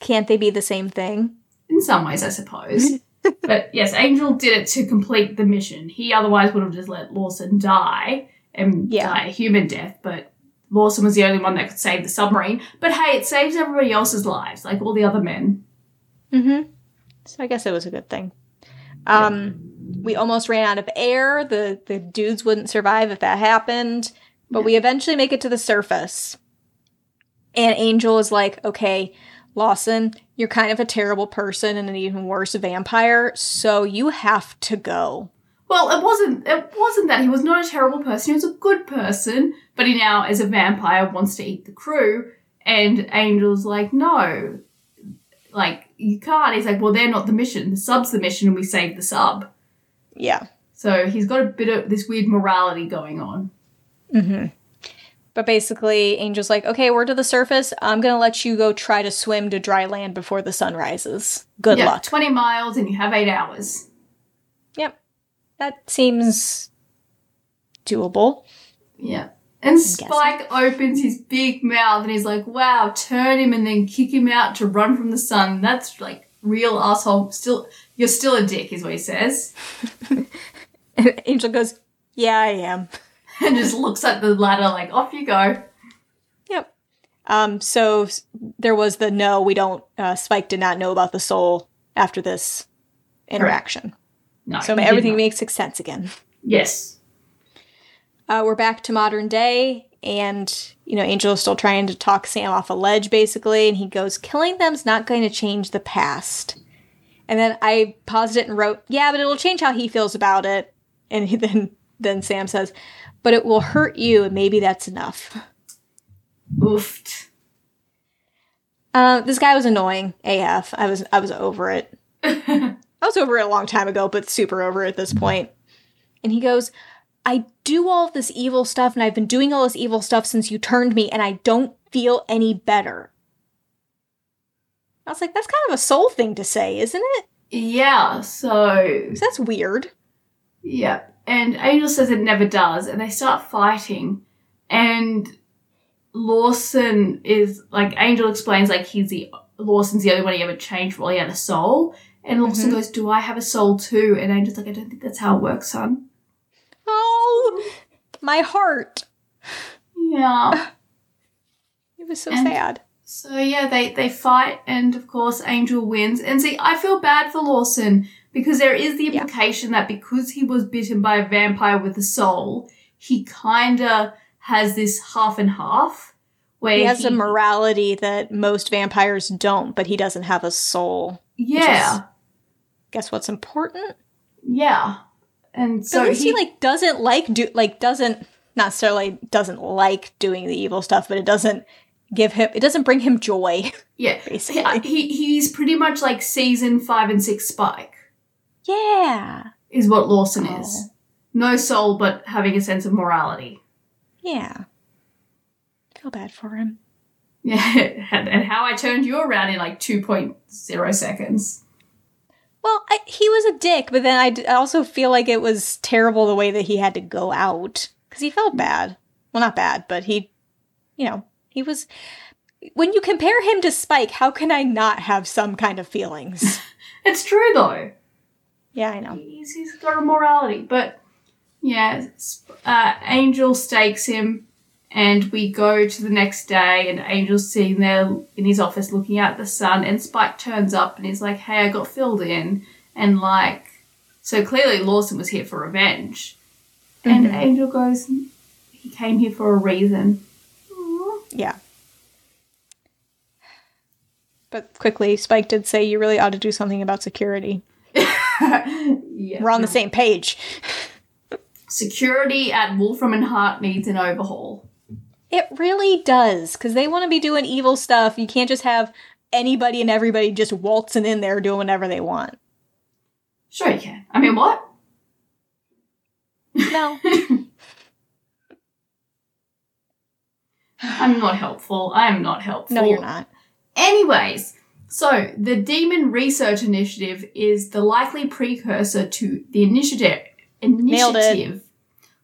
[SPEAKER 2] Can't they be the same thing?
[SPEAKER 1] In some ways, I suppose. but yes, Angel did it to complete the mission. He otherwise would have just let Lawson die, and
[SPEAKER 2] Yeah.
[SPEAKER 1] die a human death, but Lawson was the only one that could save the submarine. But hey, it saves everybody else's lives, like all the other men.
[SPEAKER 2] Mm-hmm. So I guess it was a good thing. Um, we almost ran out of air. The the dudes wouldn't survive if that happened, but we eventually make it to the surface. And Angel is like, "Okay, Lawson, you're kind of a terrible person and an even worse vampire, so you have to go."
[SPEAKER 1] Well, it wasn't. It wasn't that he was not a terrible person. He was a good person, but he now, as a vampire, wants to eat the crew. And Angel's like, no, like you can't. He's like, well, they're not the mission. The sub's the mission, and we save the sub.
[SPEAKER 2] Yeah.
[SPEAKER 1] So he's got a bit of this weird morality going on.
[SPEAKER 2] Mm-hmm. But basically, Angel's like, "Okay, we're to the surface. I'm gonna let you go try to swim to dry land before the sun rises. Good
[SPEAKER 1] yeah,
[SPEAKER 2] luck."
[SPEAKER 1] twenty miles, and you have eight hours.
[SPEAKER 2] Yep. That seems doable.
[SPEAKER 1] Yeah. And. Spike opens his big mouth and he's like, wow, turn him and then kick him out to run from the sun. That's like real asshole. Still, you're still a dick, is what he says.
[SPEAKER 2] And Angel goes, Yeah, I am.
[SPEAKER 1] And just looks at the ladder like, off you go.
[SPEAKER 2] Yep. Um, so there was the no, we don't, uh, Spike did not know about the soul after this interaction.
[SPEAKER 1] No.
[SPEAKER 2] So everything makes sense again.
[SPEAKER 1] Yes.
[SPEAKER 2] Uh, we're back to modern day, and, you know, Angel is still trying to talk Sam off a ledge, basically, and he goes, Killing them's not going to change the past. And then I paused it and wrote, Yeah, but it'll change how he feels about it. And he, then, then Sam says, But it will hurt you, and maybe that's enough.
[SPEAKER 1] Oofed.
[SPEAKER 2] Uh, this guy was annoying AF. I was I was over it. I was over it a long time ago, but super over it at this point. And he goes, I do all this evil stuff, and I've been doing all this evil stuff since you turned me, and I don't feel any better. I was like, that's kind of a soul thing to say, isn't it?
[SPEAKER 1] Yeah, So
[SPEAKER 2] that's weird.
[SPEAKER 1] Yeah. And Angel says it never does, and they start fighting. And Lawson is like Angel explains like he's the Lawson's the only one he ever changed while he had a soul. And Lawson
[SPEAKER 2] Mhm.
[SPEAKER 1] goes, Do I have a soul too? And Angel's like, I don't think that's how it works, son.
[SPEAKER 2] Oh, my heart.
[SPEAKER 1] Yeah.
[SPEAKER 2] It was so
[SPEAKER 1] And-
[SPEAKER 2] sad.
[SPEAKER 1] so yeah, they, they fight and of course Angel wins. And see, I feel bad for Lawson because there is the
[SPEAKER 2] Yeah.
[SPEAKER 1] implication that because he was bitten by a vampire with a soul, he kinda has this half and half. Where
[SPEAKER 2] He has a morality that most vampires don't, but he doesn't have a soul.
[SPEAKER 1] Yeah.
[SPEAKER 2] Guess what's important?
[SPEAKER 1] Yeah. And
[SPEAKER 2] So
[SPEAKER 1] so
[SPEAKER 2] at least he,
[SPEAKER 1] he,
[SPEAKER 2] like doesn't like do like doesn't not necessarily doesn't like doing the evil stuff, but it doesn't give him it doesn't bring him joy.
[SPEAKER 1] yeah,
[SPEAKER 2] basically.
[SPEAKER 1] he, he's pretty much like season five and six Spike
[SPEAKER 2] Yeah.
[SPEAKER 1] is what Lawson
[SPEAKER 2] Oh.
[SPEAKER 1] is. No soul, but having a sense of morality.
[SPEAKER 2] Yeah. Feel bad for him.
[SPEAKER 1] Yeah, and, and how I turned you around in like two point zero seconds.
[SPEAKER 2] Well, I, he was a dick, but then I, d- I also feel like it was terrible the way that he had to go out because he felt bad. Well, not bad, but he, you know, he was. When you compare him to Spike, how can I not have some kind of feelings?
[SPEAKER 1] It's true though.
[SPEAKER 2] Yeah, I know.
[SPEAKER 1] He's, he's got a morality, but yeah, uh, Angel stakes him, and we go to the next day, and Angel's sitting there in his office looking out at the sun, and Spike turns up and he's like, "Hey, I got filled in," and like, so clearly Lawson was here for revenge, and
[SPEAKER 2] Mhm.
[SPEAKER 1] Angel goes, "He came here for a reason."
[SPEAKER 2] Yeah. But quickly, Spike did say you really ought to do something about security.
[SPEAKER 1] Yeah.
[SPEAKER 2] We're on the same page.
[SPEAKER 1] Security at Wolfram and Hart needs an overhaul.
[SPEAKER 2] It really does, because they want to be doing evil stuff. You can't just have anybody and everybody just waltzing in there doing whatever they want.
[SPEAKER 1] Sure, you can. I mean, what?
[SPEAKER 2] No.
[SPEAKER 1] I'm not helpful. I am not helpful.
[SPEAKER 2] no, you're not.
[SPEAKER 1] Anyways, so the Demon Research Initiative is the likely precursor to the initiative. Initiative.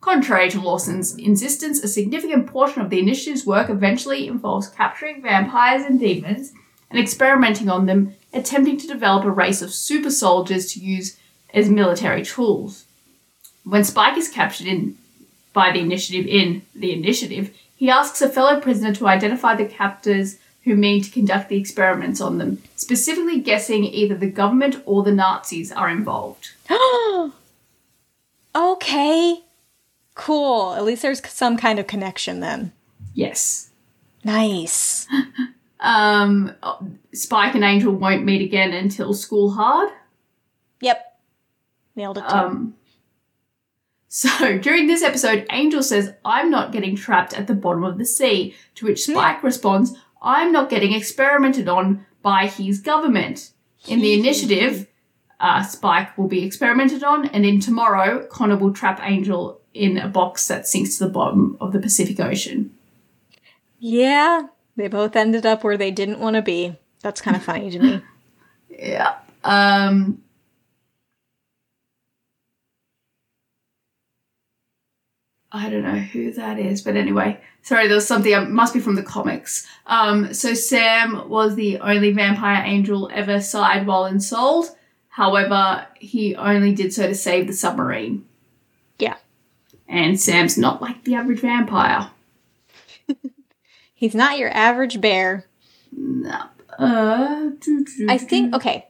[SPEAKER 1] Contrary to Lawson's insistence, a significant portion of the initiative's work eventually involves capturing vampires and demons and experimenting on them, attempting to develop a race of super soldiers to use as military tools. When Spike is captured in by the initiative in the initiative, he asks a fellow prisoner to identify the captors who mean to conduct the experiments on them, specifically guessing either the government or the Nazis are involved.
[SPEAKER 2] okay. Cool. At least there's some kind of connection then.
[SPEAKER 1] Yes.
[SPEAKER 2] Nice.
[SPEAKER 1] Um, Spike and Angel won't meet again until School Hard.
[SPEAKER 2] Yep. Nailed it too.
[SPEAKER 1] Um, so during this episode, Angel says, I'm not getting trapped at the bottom of the sea, to which Spike responds, I'm not getting experimented on by his government. In the initiative, uh, Spike will be experimented on, and in tomorrow, Connor will trap Angel in a box that sinks to the bottom of the Pacific Ocean.
[SPEAKER 2] yeah. They both ended up where they didn't want to be. That's kind of funny to me.
[SPEAKER 1] Yeah. Um, I don't know who that is, but anyway, sorry, there was something, it must be from the comics. Um, so Sam was the only vampire angel ever sired while ensouled. However, he only did so to save the submarine.
[SPEAKER 2] Yeah.
[SPEAKER 1] And Sam's not like the average vampire.
[SPEAKER 2] He's not your average bear.
[SPEAKER 1] No. Uh,
[SPEAKER 2] I think okay.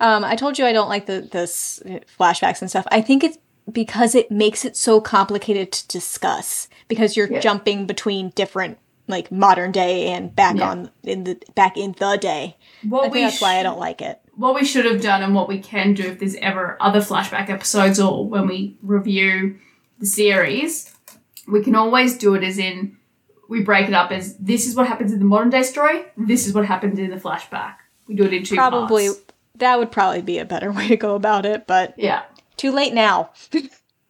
[SPEAKER 2] Um, I told you I don't like the this flashbacks and stuff. I think it's because it makes it so complicated to discuss because you're
[SPEAKER 1] Yeah.
[SPEAKER 2] jumping between different like modern day and back
[SPEAKER 1] Yeah.
[SPEAKER 2] on in the back in the day.
[SPEAKER 1] what
[SPEAKER 2] I think that's why I don't like it.
[SPEAKER 1] what we should have done and what we can do if there's ever other flashback episodes or when we review the series, we can always do it as in we break it up as this is what happens in the modern day story, this is what happens in the flashback. We do it in two
[SPEAKER 2] Probably
[SPEAKER 1] parts.
[SPEAKER 2] that would probably be a better way to go about it, but
[SPEAKER 1] Yeah.
[SPEAKER 2] Too late now.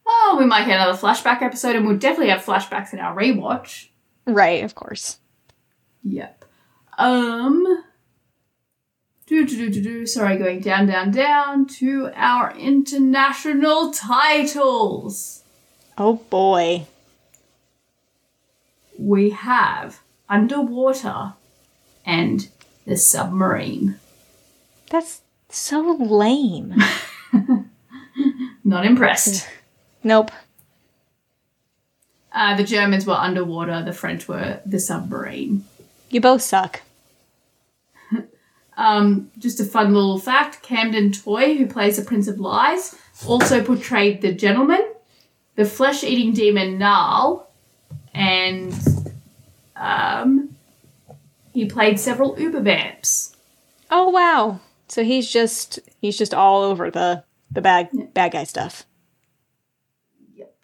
[SPEAKER 1] Oh, we might get another flashback episode and we'll definitely have flashbacks in our rewatch.
[SPEAKER 2] right, of course.
[SPEAKER 1] Yep. Um. Do do do do do. Sorry, going down, down, down to our international titles.
[SPEAKER 2] Oh boy.
[SPEAKER 1] we have underwater and the submarine.
[SPEAKER 2] That's so lame.
[SPEAKER 1] Not impressed.
[SPEAKER 2] nope.
[SPEAKER 1] Uh, the Germans were underwater, the French were the submarine.
[SPEAKER 2] You both suck.
[SPEAKER 1] Um, just a fun little fact Camden Toy, who plays the Prince of Lies, also portrayed the gentleman, the flesh eating demon Gnarl, and um, he played several Uber vamps.
[SPEAKER 2] Oh wow. So he's just he's just all over the the bad bad guy stuff. Yep.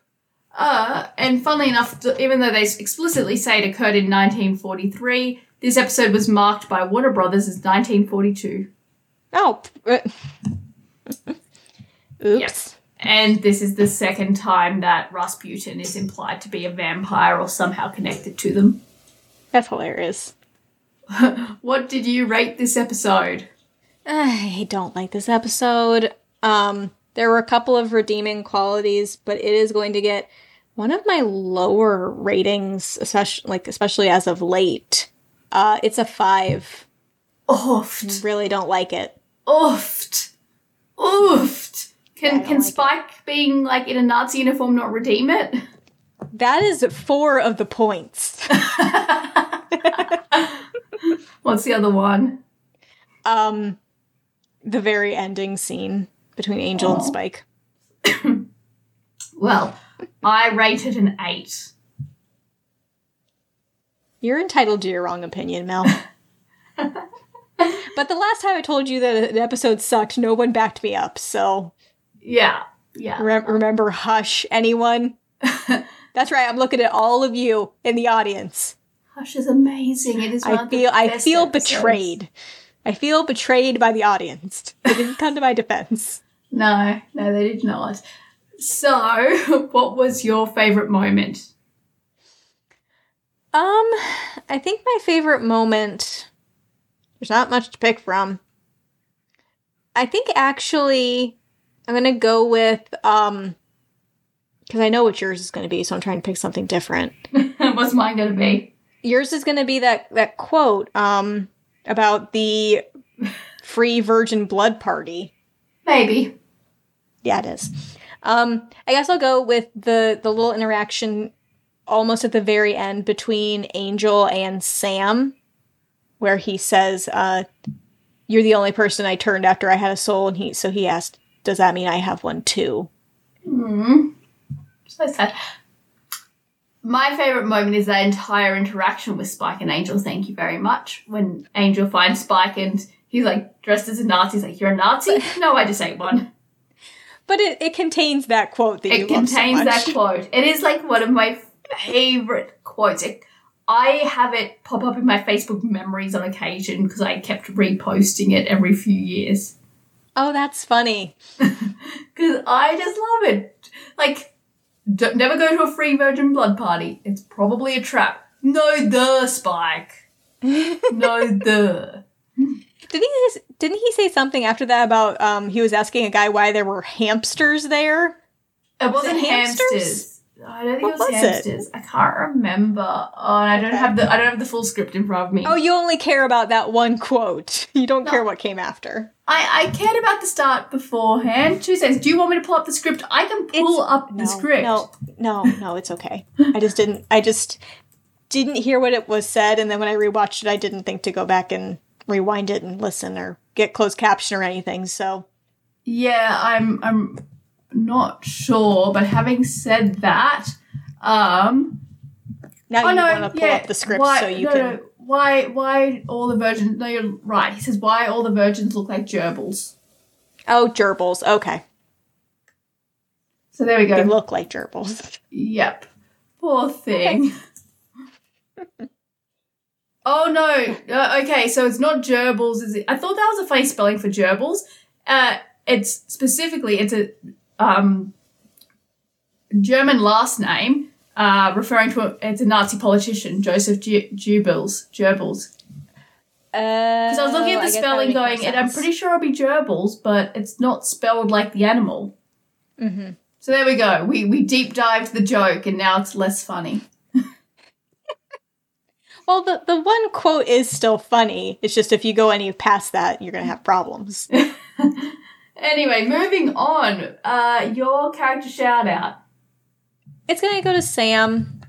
[SPEAKER 1] Uh, and funnily enough, even though they explicitly say it occurred in 1943, this episode was marked by Warner Brothers as 1942.
[SPEAKER 2] Oh. uh, Oops.
[SPEAKER 1] And this is the second time that Rasputin is implied to be a vampire or somehow connected to them.
[SPEAKER 2] That's hilarious.
[SPEAKER 1] What did you rate this episode?
[SPEAKER 2] I don't like this episode. Um, there were a couple of redeeming qualities, but it is going to get one of my lower ratings, especially like especially as of late. Uh, it's a five.
[SPEAKER 1] Oofed.
[SPEAKER 2] Really don't like it.
[SPEAKER 1] Oofed. Oofed. Can,
[SPEAKER 2] don't
[SPEAKER 1] can
[SPEAKER 2] like it.
[SPEAKER 1] Spike being like in a Nazi uniform not redeem it?
[SPEAKER 2] That is four of the points.
[SPEAKER 1] What's the other one?
[SPEAKER 2] um, the very ending scene between Angel and
[SPEAKER 1] Oh.
[SPEAKER 2] Spike.
[SPEAKER 1] Well, I rated an 8.
[SPEAKER 2] You're entitled to your wrong opinion, Mel. but the last time I told you that an episode sucked, no one backed me up. So
[SPEAKER 1] Yeah. Yeah.
[SPEAKER 2] re- remember, hush, anyone. That's right. I'm looking at all of you in the audience.
[SPEAKER 1] Hush is amazing. It is one
[SPEAKER 2] I
[SPEAKER 1] of the
[SPEAKER 2] feel I feel
[SPEAKER 1] episodes.
[SPEAKER 2] betrayed. I feel betrayed by the audience. They didn't come to my defense.
[SPEAKER 1] No, no, they did not. So, what was your favorite moment?
[SPEAKER 2] Um, I think my favorite moment. There's not much to pick from. I think actually, I'm gonna go with um, because I know what yours is gonna be, so I'm trying to pick something different.
[SPEAKER 1] What's mine going to be?
[SPEAKER 2] Yours is gonna be that that quote um about the free virgin blood party.
[SPEAKER 1] Maybe.
[SPEAKER 2] Yeah, it is. Um, I guess I'll go with the the little interaction almost at the very end between Angel and Sam, where he says, uh, "You're the only person I turned after I had a soul," and he so he asked, "Does that mean I have one too?"
[SPEAKER 1] Hmm. So sad. My favorite moment is that entire interaction with Spike and Angel. Thank you very much. When Angel finds Spike and he's like dressed as a Nazi, he's like, "You're a Nazi?" no, I just ate one.
[SPEAKER 2] But it, it contains that quote that you
[SPEAKER 1] It
[SPEAKER 2] so
[SPEAKER 1] contains
[SPEAKER 2] much.
[SPEAKER 1] that quote. It is like one of my favorite quotes. It, I have it pop up in my Facebook memories on occasion because I kept reposting it every few years.
[SPEAKER 2] Oh, that's funny.
[SPEAKER 1] Because I just love it. Like, d- never go to a free virgin blood party. It's probably a trap. No, the Spike. no, the.
[SPEAKER 2] Did he didn't he say something after that about um he was asking a guy why there were hamsters there?
[SPEAKER 1] It wasn't
[SPEAKER 2] hamsters?
[SPEAKER 1] hamsters. I don't think
[SPEAKER 2] What
[SPEAKER 1] it was,
[SPEAKER 2] was it?
[SPEAKER 1] I can't remember. Oh, and I don't have the I don't have the full script in front of me.
[SPEAKER 2] Oh, you only care about that one quote. You don't
[SPEAKER 1] No.
[SPEAKER 2] care what came after.
[SPEAKER 1] I, I cared about the start beforehand. Two seconds. Do you want me to pull up the script? I can pull
[SPEAKER 2] It's-
[SPEAKER 1] up the
[SPEAKER 2] no,
[SPEAKER 1] script.
[SPEAKER 2] No, no, no, it's okay. I just didn't. I just didn't hear what it was said, and then when I rewatched it, I didn't think to go back and rewind it and listen or get closed caption or anything. So
[SPEAKER 1] Yeah, I'm I'm not sure, but having said that, um
[SPEAKER 2] now
[SPEAKER 1] oh
[SPEAKER 2] you
[SPEAKER 1] no,
[SPEAKER 2] want to pull
[SPEAKER 1] yeah,
[SPEAKER 2] up the script
[SPEAKER 1] why,
[SPEAKER 2] so you
[SPEAKER 1] no,
[SPEAKER 2] can.
[SPEAKER 1] no, why why all the virgins no you're right. He says why all the virgins look like gerbils.
[SPEAKER 2] Oh, gerbils. Okay,
[SPEAKER 1] So there we go.
[SPEAKER 2] they look like gerbils.
[SPEAKER 1] Yep. Poor thing. oh no. Uh, okay, so it's not gerbils, is it? I thought that was a funny spelling for gerbils. Uh, it's specifically it's a um, German last name, uh, referring to a, it's a Nazi politician, Joseph Ge- Goebbels. Gerbils.
[SPEAKER 2] Because
[SPEAKER 1] Because I was looking at the spelling, going, and I'm pretty sure it'll be gerbils, but it's not spelled like the animal.
[SPEAKER 2] hmm
[SPEAKER 1] So there we go. We we deep dived the joke, and now it's less funny.
[SPEAKER 2] Well, the the one quote is still funny. It's just if you go any past that, you're gonna have problems.
[SPEAKER 1] Anyway, moving on. Uh, your character shout out.
[SPEAKER 2] it's gonna go to Sam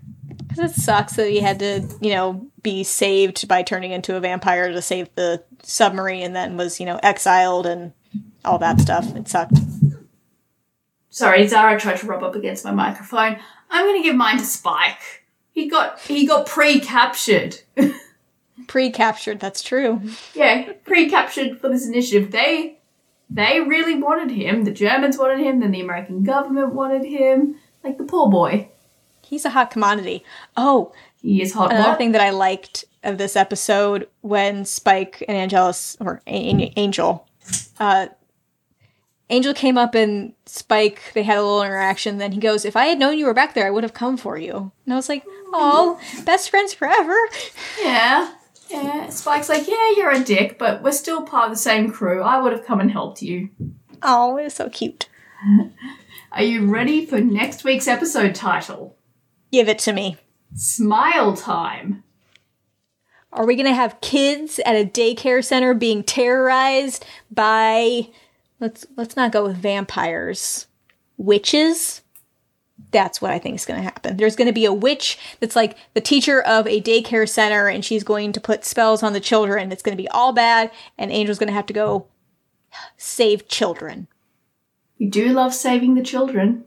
[SPEAKER 2] because it sucks that he had to, you know, be saved by turning into a vampire to save the submarine, and then was, you know, exiled and all that stuff. It sucked.
[SPEAKER 1] Sorry, Zara tried to rub up against my microphone. I'm gonna give mine to Spike. He got he got pre-captured.
[SPEAKER 2] Pre-captured. That's true.
[SPEAKER 1] yeah, pre-captured for this initiative. They they really wanted him. The Germans wanted him. Then the American government wanted him. Like the poor boy.
[SPEAKER 2] He's a hot commodity. Oh,
[SPEAKER 1] He is hot.
[SPEAKER 2] another
[SPEAKER 1] What?
[SPEAKER 2] thing that I liked of this episode when Spike and Angelus or A- Angel, uh, Angel came up and Spike they had a little interaction. Then he goes, "If I had known you were back there, I would have come for you." And I was like, "Oh, best friends forever."
[SPEAKER 1] Yeah. Yeah. Spike's like, yeah, you're a dick, but we're still part of the same crew. I would have come and helped you.
[SPEAKER 2] Oh, it's so cute.
[SPEAKER 1] Are you ready for next week's episode title?
[SPEAKER 2] Give it to me.
[SPEAKER 1] Smile time.
[SPEAKER 2] Are we gonna have kids at a daycare center being terrorized by let's let's not go with vampires. Witches? That's what I think is gonna happen. There's gonna be a witch that's like the teacher of a daycare center and she's going to put spells on the children. It's gonna be all bad, and Angel's gonna have to go save children.
[SPEAKER 1] We do love saving the children.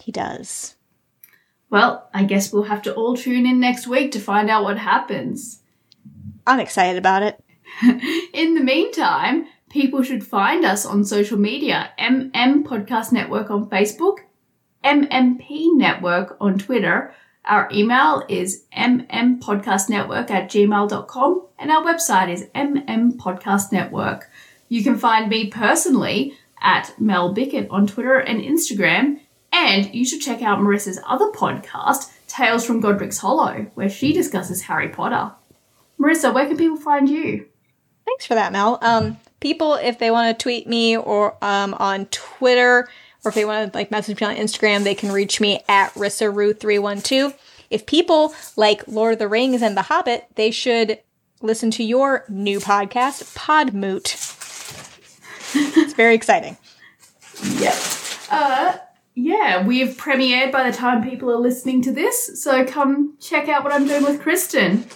[SPEAKER 2] He does.
[SPEAKER 1] Well, I guess we'll have to all tune in next week to find out what happens.
[SPEAKER 2] I'm excited about it.
[SPEAKER 1] In the meantime, people should find us on social media MM Podcast Network on Facebook, MMP Network on Twitter. Our email is mmpodcastnetwork at gmail.com and our website is mmpodcastnetwork. You can find me personally at Mel Bickett on Twitter and Instagram, and you should check out Marissa's other podcast, Tales from Godric's Hollow, where she discusses Harry Potter. Marissa, where can people find you?
[SPEAKER 2] Thanks for that, Mel. Um, people, if they want to tweet me or um, on Twitter, or if they want to like message me on Instagram, they can reach me at rissaru312. If people like Lord of the Rings and The Hobbit, they should listen to your new podcast, Podmoot. it's very exciting.
[SPEAKER 1] Yep. Uh, yeah. yeah, we've premiered by the time people are listening to this. So come check out what I'm doing with Kristen.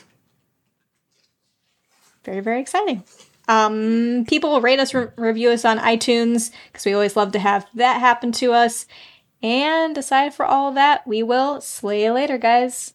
[SPEAKER 2] Very, very exciting. Um, people will rate us, re- review us on iTunes because we always love to have that happen to us. And aside for all that, we will slay you later, guys.